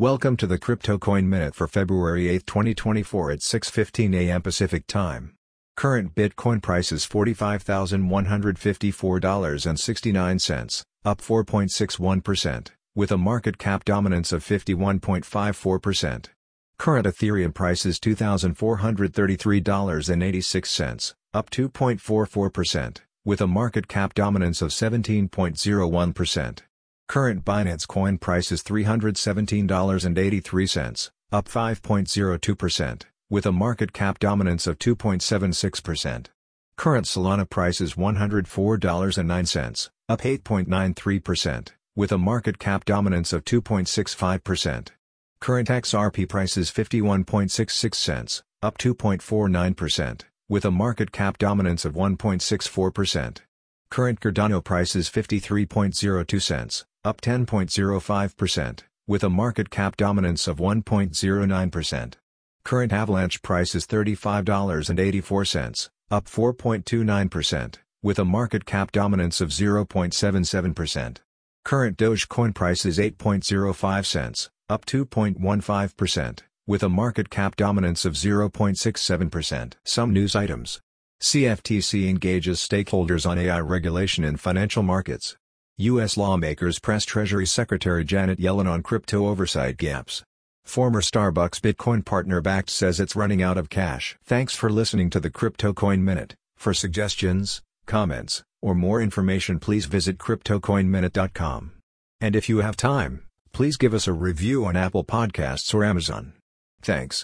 Welcome to the Crypto Coin Minute for February 8, 2024 at 6:15 a.m. Pacific Time. Current Bitcoin price is $45,154.69, up 4.61%, with a market cap dominance of 51.54%. Current Ethereum price is $2,433.86, up 2.44%, with a market cap dominance of 17.01%. Current Binance Coin price is $317.83, up 5.02%, with a market cap dominance of 2.76%. Current Solana price is $104.09, up 8.93%, with a market cap dominance of 2.65%. Current XRP price is 51.66 cents, up 2.49%, with a market cap dominance of 1.64%. Current Cardano price is 53.02 cents, up 10.05%, with a market cap dominance of 1.09%. Current Avalanche price is $35.84, up 4.29%, with a market cap dominance of 0.77%. Current Dogecoin price is 8.05 cents, up 2.15%, with a market cap dominance of 0.67%. Some news items. CFTC engages stakeholders on AI regulation in financial markets. U.S. lawmakers press Treasury Secretary Janet Yellen on crypto oversight gaps. Former Starbucks Bitcoin partner Bakkt says it's running out of cash. Thanks for listening to the Crypto Coin Minute. For suggestions, comments, or more information please visit CryptoCoinMinute.com. And if you have time, please give us a review on Apple Podcasts or Amazon. Thanks.